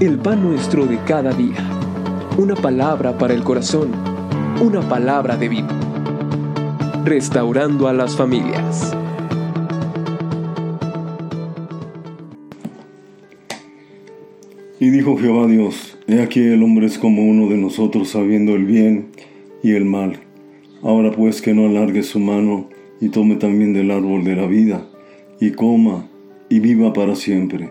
el pan nuestro de cada día. Una palabra para el corazón, una palabra de vida. Restaurando a las familias. Y dijo Jehová Dios, He aquí el hombre es como uno de nosotros sabiendo el bien y el mal. Ahora pues que no alargue su mano y tome también del árbol de la vida, y coma y viva para siempre.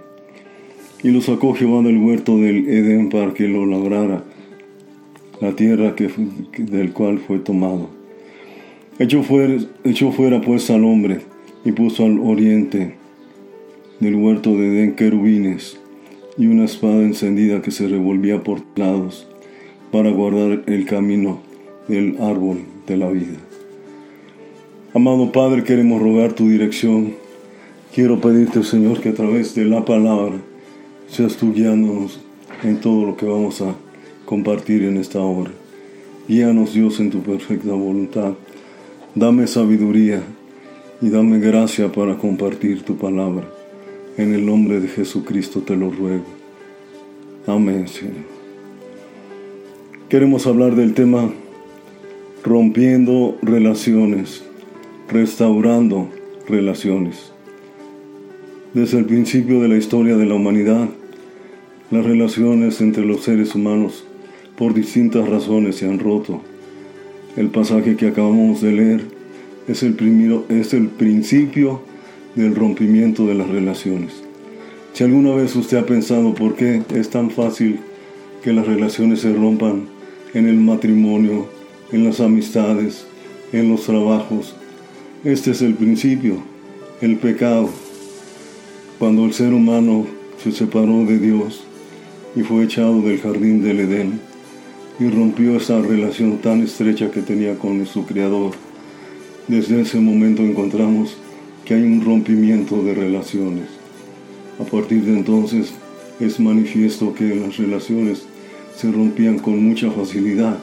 Y lo sacó Jehová del huerto del Edén para que lo labrara, la tierra del cual fue tomado. Echó fuera, echó fuera pues al hombre y puso al oriente del huerto de Edén querubines y una espada encendida que se revolvía por lados para guardar el camino del árbol de la vida. Amado Padre, queremos rogar tu dirección. Quiero pedirte, Señor, que a través de la palabra seas tú guiándonos en todo lo que vamos a compartir en esta hora. Guíanos, Dios, en tu perfecta voluntad. Dame sabiduría y dame gracia para compartir tu palabra. En el nombre de Jesucristo te lo ruego. Amén, Señor. Queremos hablar del tema rompiendo relaciones, restaurando relaciones. Desde el principio de la historia de la humanidad, las relaciones entre los seres humanos por distintas razones se han roto. El pasaje que acabamos de leer es el, primero, es el principio del rompimiento de las relaciones. Si alguna vez usted ha pensado por qué es tan fácil que las relaciones se rompan en el matrimonio, en las amistades, en los trabajos, este es el principio, el pecado. Cuando el ser humano se separó de Dios y fue echado del jardín del Edén y rompió esa relación tan estrecha que tenía con su Creador, desde ese momento encontramos que hay un rompimiento de relaciones. A partir de entonces es manifiesto que las relaciones se rompían con mucha facilidad.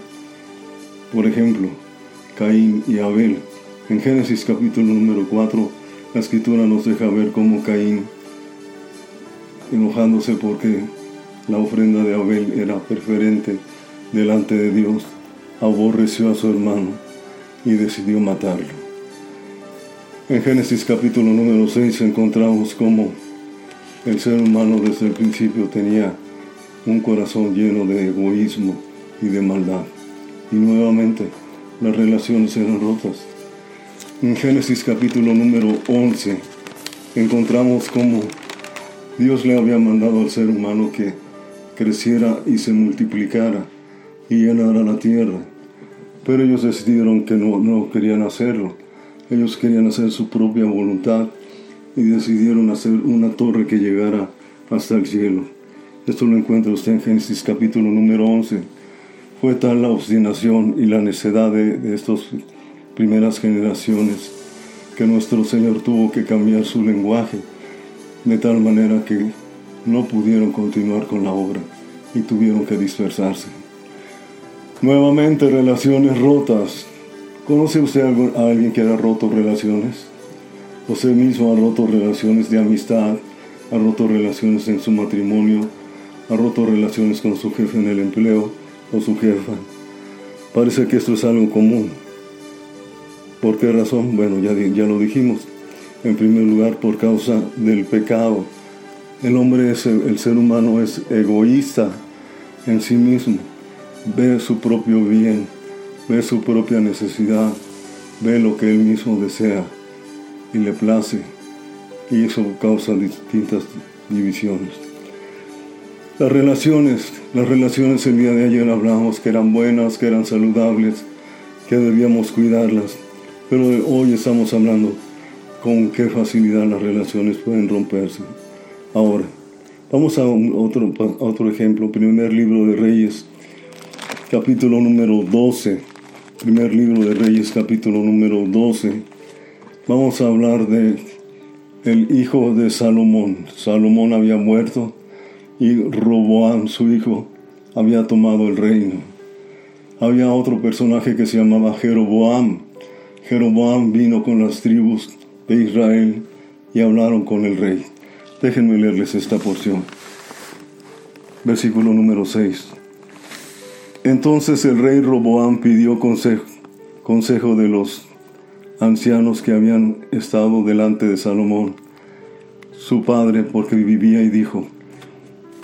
Por ejemplo, Caín y Abel. En Génesis capítulo número 4, la escritura nos deja ver cómo Caín, enojándose porque la ofrenda de Abel era preferente delante de Dios, aborreció a su hermano y decidió matarlo. En Génesis capítulo número 6 encontramos cómo el ser humano desde el principio tenía un corazón lleno de egoísmo y de maldad. Y nuevamente las relaciones eran rotas. En Génesis capítulo número 11 encontramos cómo Dios le había mandado al ser humano que creciera y se multiplicara y llenara la tierra. Pero ellos decidieron que no, querían hacerlo ellos querían hacer su propia voluntad y decidieron hacer una torre que llegara hasta el cielo. Esto lo encuentra usted en Génesis capítulo número 11. Fue tal la obstinación y la necedad de, de estas primeras generaciones que nuestro Señor tuvo que cambiar su lenguaje de tal manera que no pudieron continuar con la obra y tuvieron que dispersarse. Nuevamente relaciones rotas, ¿Conoce usted a alguien que haya roto relaciones? Usted mismo ha roto relaciones de amistad, ha roto relaciones en su matrimonio, ha roto relaciones con su jefe en el empleo o su jefa. Parece que esto es algo común. ¿Por qué razón? Bueno, ya, ya lo dijimos. En primer lugar, por causa del pecado. El hombre, es, el ser humano es egoísta en sí mismo. Ve su propio bien ve su propia necesidad, ve lo que él mismo desea y le place, y eso causa distintas divisiones. Las relaciones, las relaciones el día de ayer hablamos que eran buenas, que eran saludables, que debíamos cuidarlas, pero hoy estamos hablando con qué facilidad las relaciones pueden romperse. Ahora, vamos a otro, otro ejemplo, primer libro de Reyes, capítulo número 12. Primer libro de Reyes, capítulo número 12. Vamos a hablar de el hijo de Salomón. Salomón había muerto y Roboam, su hijo, había tomado el reino. Había otro personaje que se llamaba Jeroboam. Jeroboam vino con las tribus de Israel y hablaron con el rey. Déjenme leerles esta porción. versículo número 6. Entonces el rey Roboam pidió consejo, consejo de los ancianos que habían estado delante de Salomón, su padre, porque vivía y dijo,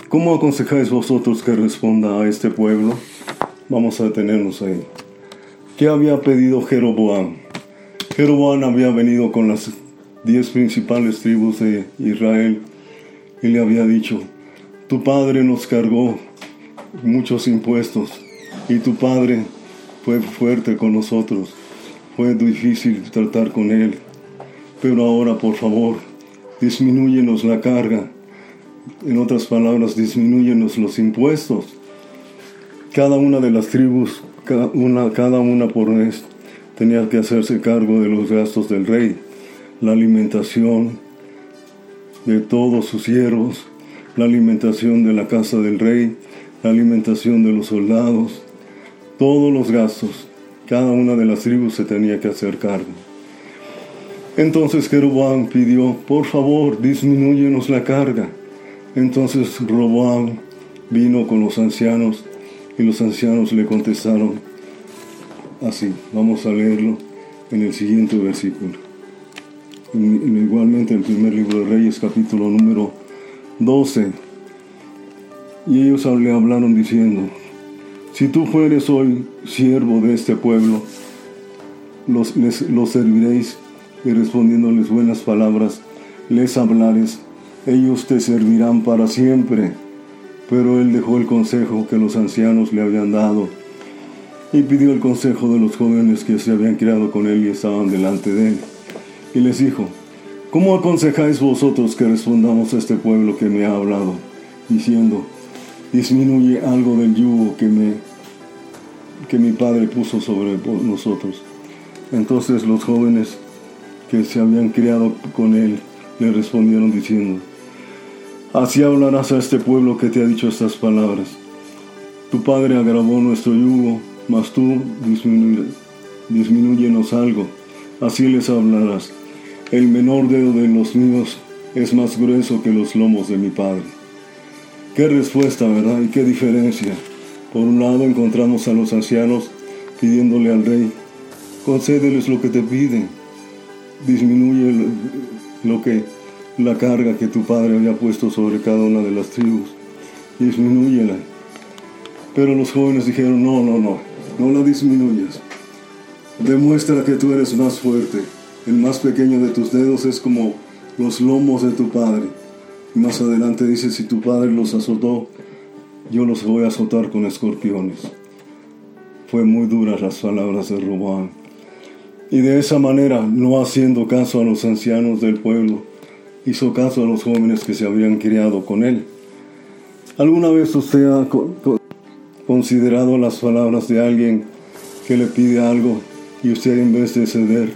¿cómo aconsejáis vosotros que responda a este pueblo? Vamos a detenernos ahí. ¿Qué había pedido Jeroboam? Jeroboam había venido con las diez principales tribus de Israel y le había dicho, tu padre nos cargó muchos impuestos y tu padre fue fuerte con nosotros. Fue difícil tratar con él. Pero ahora, por favor, disminúyenos la carga. En otras palabras, disminúyenos los impuestos. Cada una de las tribus, cada una, cada una por vez, tenía que hacerse cargo de los gastos del rey, la alimentación de todos sus siervos, la alimentación de la casa del rey, la alimentación de los soldados, todos los gastos. Cada una de las tribus se tenía que hacer cargo. Entonces Jeroboam pidió, por favor, disminúyenos la carga. Entonces Roboam vino con los ancianos y los ancianos le contestaron así. Vamos a leerlo en el siguiente versículo. Igualmente en el primer libro de Reyes, capítulo número 12. Y ellos le hablaron diciendo, si tú fueres hoy siervo de este pueblo, los, los serviréis y respondiéndoles buenas palabras, les hablares, ellos te servirán para siempre. Pero él dejó el consejo que los ancianos le habían dado y pidió el consejo de los jóvenes que se habían criado con él y estaban delante de él. Y les dijo, ¿Cómo aconsejáis vosotros que respondamos a este pueblo que me ha hablado, diciendo, disminuye algo del yugo que, me, que mi padre puso sobre nosotros? Entonces los jóvenes que se habían criado con él le respondieron diciendo, Así hablarás a este pueblo que te ha dicho estas palabras. Tu padre agravó nuestro yugo, mas tú disminuyenos algo. Así les hablarás el menor dedo de los míos es más grueso que los lomos de mi padre. Qué respuesta, ¿verdad? Y qué diferencia. Por un lado encontramos a los ancianos pidiéndole al rey, concédeles lo que te piden, disminuye lo que la carga que tu padre había puesto sobre cada una de las tribus, disminúyela. Pero los jóvenes dijeron, no, no, no, no la disminuyas. Demuestra que tú eres más fuerte el más pequeño de tus dedos es como los lomos de tu padre. Y más adelante dice, si tu padre los azotó, yo los voy a azotar con escorpiones. Fue muy duras las palabras de Roboam. Y de esa manera, no haciendo caso a los ancianos del pueblo, hizo caso a los jóvenes que se habían criado con él. ¿Alguna vez usted ha considerado las palabras de alguien que le pide algo y usted en vez de ceder,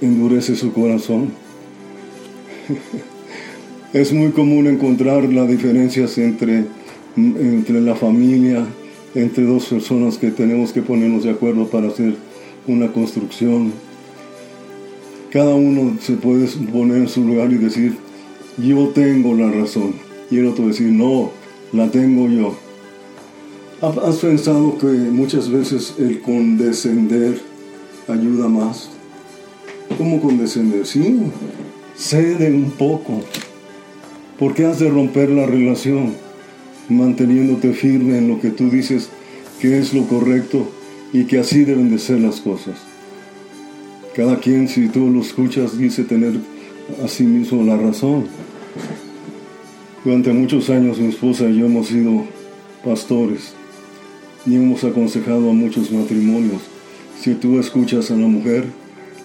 endurece su corazón. Es muy común encontrar las diferencias entre, entre la familia, entre dos personas que tenemos que ponernos de acuerdo para hacer una construcción. Cada uno se puede poner en su lugar y decir, yo tengo la razón. Y el otro decir, no, la tengo yo. ¿Has pensado que muchas veces el condescender ayuda más? ¿Cómo condescender? Sí, cede un poco. Porque has de romper la relación manteniéndote firme en lo que tú dices que es lo correcto y que así deben de ser las cosas. Cada quien, si tú lo escuchas, dice tener a sí mismo la razón. Durante muchos años mi esposa y yo hemos sido pastores y hemos aconsejado a muchos matrimonios. Si tú escuchas a la mujer,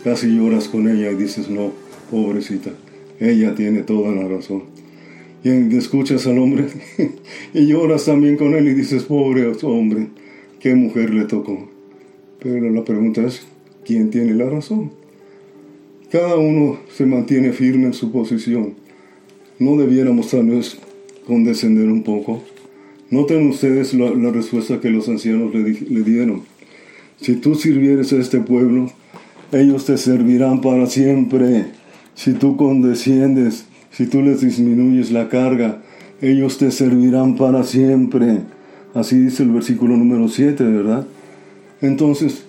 Casi lloras con ella y dices, no, pobrecita, ella tiene toda la razón. Y escuchas al hombre y lloras también con él y dices, pobre hombre, qué mujer le tocó. Pero la pregunta es, ¿quién tiene la razón? Cada uno se mantiene firme en su posición. ¿No debiéramos tal vez condescender un poco? Noten ustedes la, respuesta que los ancianos le, le dieron. Si tú sirvieres a este pueblo, ellos te servirán para siempre. Si tú condesciendes, si tú les disminuyes la carga, ellos te servirán para siempre. Así dice el versículo número 7, ¿verdad? Entonces,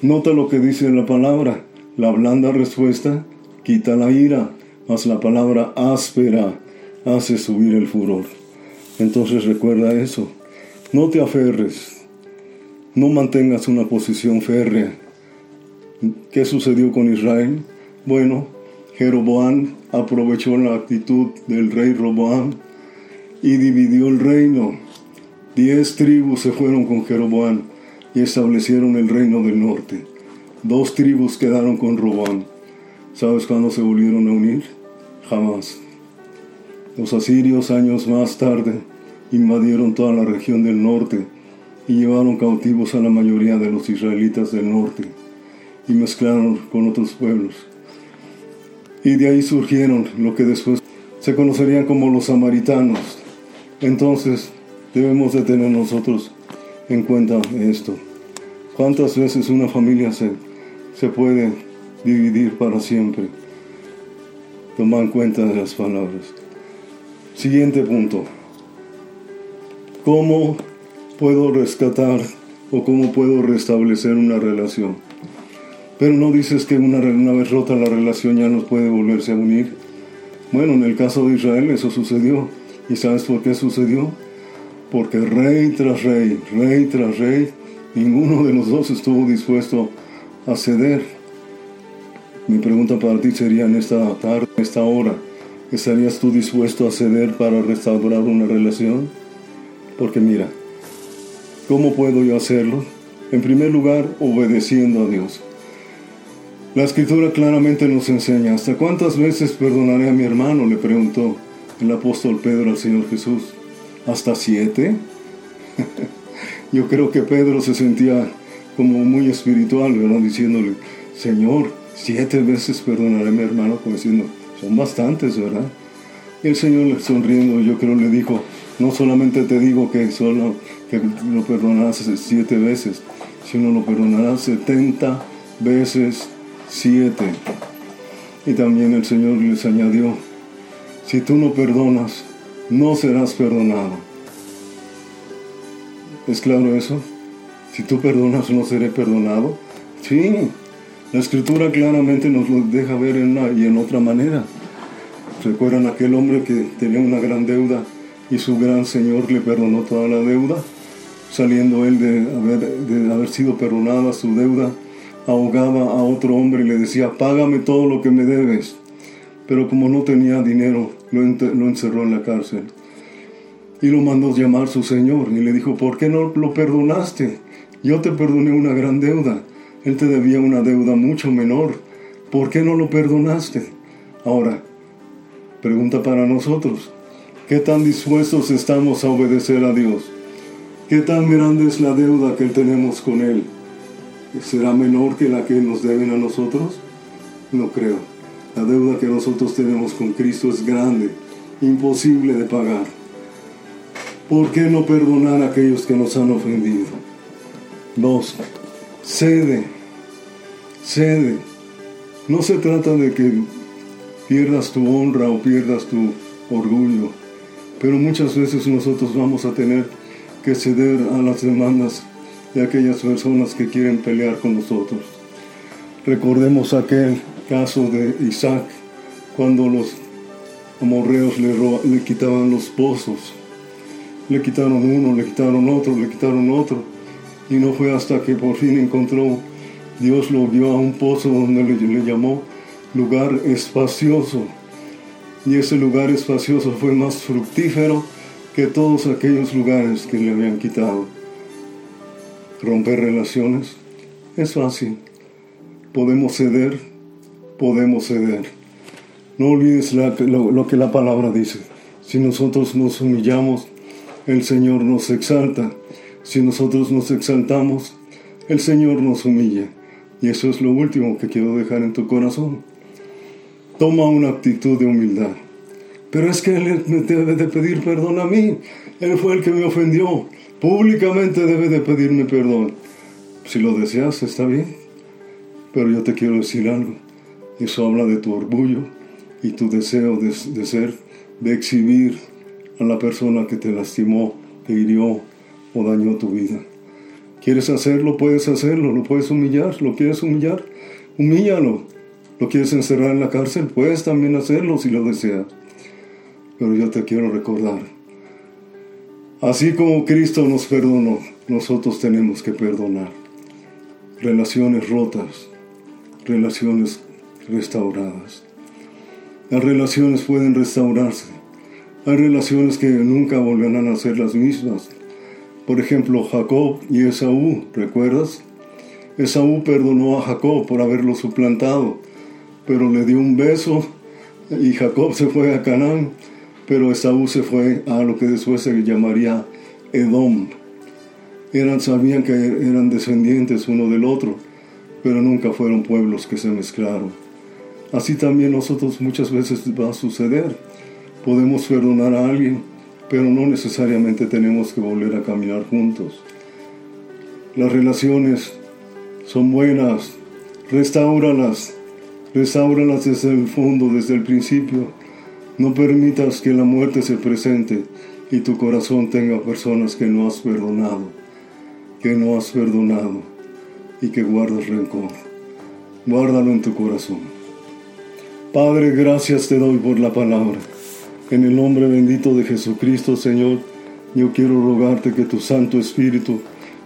nota lo que dice la palabra. La blanda respuesta quita la ira, mas la palabra áspera hace subir el furor. Entonces recuerda eso. No te aferres. No mantengas una posición férrea. ¿Qué sucedió con Israel? Bueno, Jeroboam aprovechó la actitud del rey Roboam y dividió el reino. Diez tribus se fueron con Jeroboam y establecieron el reino del norte. Dos tribus quedaron con Roboam. ¿Sabes cuándo se volvieron a unir? Jamás. Los asirios años más tarde invadieron toda la región del norte y llevaron cautivos a la mayoría de los israelitas del norte y mezclaron con otros pueblos. Y de ahí surgieron lo que después se conocerían como los samaritanos. Entonces debemos de tener nosotros en cuenta esto. ¿Cuántas veces una familia se, se puede dividir para siempre? Toma en cuenta de las palabras. Siguiente punto. ¿Cómo puedo rescatar o cómo puedo restablecer una relación? Pero no dices que una, vez rota la relación ya no puede volverse a unir. Bueno, en el caso de Israel eso sucedió. ¿Y sabes por qué sucedió? Porque rey tras rey, rey tras rey, ninguno de los dos estuvo dispuesto a ceder. Mi pregunta para ti sería en esta tarde, en esta hora, ¿Estarías tú dispuesto a ceder para restaurar una relación? Porque mira, ¿cómo puedo yo hacerlo? En primer lugar, obedeciendo a Dios. La escritura claramente nos enseña, ¿hasta cuántas veces perdonaré a mi hermano? Le preguntó el apóstol Pedro al Señor Jesús. ¿Hasta siete? yo creo que Pedro se sentía como muy espiritual, ¿verdad? Diciéndole, Señor, siete veces perdonaré a mi hermano, como son bastantes, ¿verdad? El Señor sonriendo, yo creo, le dijo, no solamente te digo que solo que lo perdonarás siete veces, sino lo perdonarás setenta veces siete. Y también el Señor les añadió, si tú no perdonas, no serás perdonado. ¿Es claro eso? Si tú perdonas, no seré perdonado. Sí, la escritura claramente nos lo deja ver en una y en otra manera. ¿Recuerdan aquel hombre que tenía una gran deuda y su gran Señor le perdonó toda la deuda? Saliendo él de haber, de haber sido perdonada su deuda, ahogaba a otro hombre y le decía, págame todo lo que me debes. Pero como no tenía dinero, lo, lo encerró en la cárcel. Y lo mandó llamar su Señor y le dijo, ¿por qué no lo perdonaste? Yo te perdoné una gran deuda él te debía una deuda mucho menor. ¿Por qué no lo perdonaste? Ahora, pregunta para nosotros. ¿Qué tan dispuestos estamos a obedecer a Dios? ¿Qué tan grande es la deuda que tenemos con Él? ¿Será menor que la que nos deben a nosotros? No creo. La deuda que nosotros tenemos con Cristo es grande, imposible de pagar. ¿Por qué no perdonar a aquellos que nos han ofendido? Dos, cede cede. No se trata de que pierdas tu honra o pierdas tu orgullo, pero muchas veces nosotros vamos a tener que ceder a las demandas de aquellas personas que quieren pelear con nosotros. Recordemos aquel caso de Isaac, cuando los amorreos le, le quitaban los pozos. Le quitaron uno, le quitaron otro, le quitaron otro. Y no fue hasta que por fin encontró Dios lo vio a un pozo donde le, llamó lugar espacioso. Y ese lugar espacioso fue más fructífero que todos aquellos lugares que le habían quitado. Romper relaciones es fácil. Podemos ceder, podemos ceder. No olvides lo que la palabra dice. Si nosotros nos humillamos, el Señor nos exalta. Si nosotros nos exaltamos, el Señor nos humilla. Y eso es lo último que quiero dejar en tu corazón. Toma una actitud de humildad. Pero es que Él me debe de pedir perdón a mí. Él fue el que me ofendió. Públicamente debe de pedirme perdón. Si lo deseas, está bien. Pero yo te quiero decir algo. Eso habla de tu orgullo y tu deseo de, de ser, de exhibir a la persona que te lastimó, te hirió o dañó tu vida. ¿Quieres hacerlo? Puedes hacerlo. ¿Lo puedes humillar? ¿Lo quieres humillar? Humíllalo. ¿Lo quieres encerrar en la cárcel? Puedes también hacerlo si lo deseas. Pero yo te quiero recordar. Así como Cristo nos perdonó, nosotros tenemos que perdonar. Relaciones rotas, relaciones restauradas. Las relaciones pueden restaurarse. Hay relaciones que nunca volverán a ser las mismas. Por ejemplo, Jacob y Esaú, ¿recuerdas? Esaú perdonó a Jacob por haberlo suplantado, pero le dio un beso y Jacob se fue a Canaán, pero Esaú se fue a lo que después se llamaría Edom. Eran, sabían que eran descendientes uno del otro, pero nunca fueron pueblos que se mezclaron. Así también nosotros muchas veces va a suceder. Podemos perdonar a alguien, pero no necesariamente tenemos que volver a caminar juntos. Las relaciones son buenas, restáuralas, restáuralas desde el fondo, desde el principio. No permitas que la muerte se presente y tu corazón tenga personas que no has perdonado, que no has perdonado y que guardas rencor. Guárdalo en tu corazón. Padre, gracias te doy por la palabra. En el nombre bendito de Jesucristo, Señor, yo quiero rogarte que tu Santo Espíritu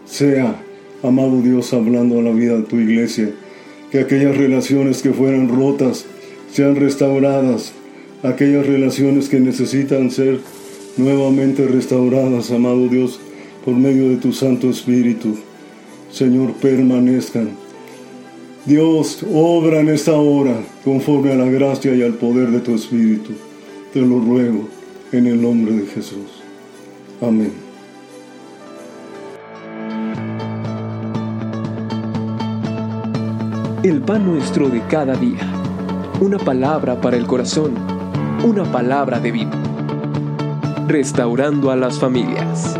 sea amado Dios, hablando a la vida de tu iglesia, que aquellas relaciones que fueran rotas sean restauradas, aquellas relaciones que necesitan ser nuevamente restauradas, amado Dios, por medio de tu Santo Espíritu. Señor, permanezcan. Dios, obra en esta hora conforme a la gracia y al poder de tu Espíritu. Te lo ruego en el nombre de Jesús. Amén. El pan nuestro de cada día. Una palabra para el corazón. Una palabra de vida. Restaurando a las familias.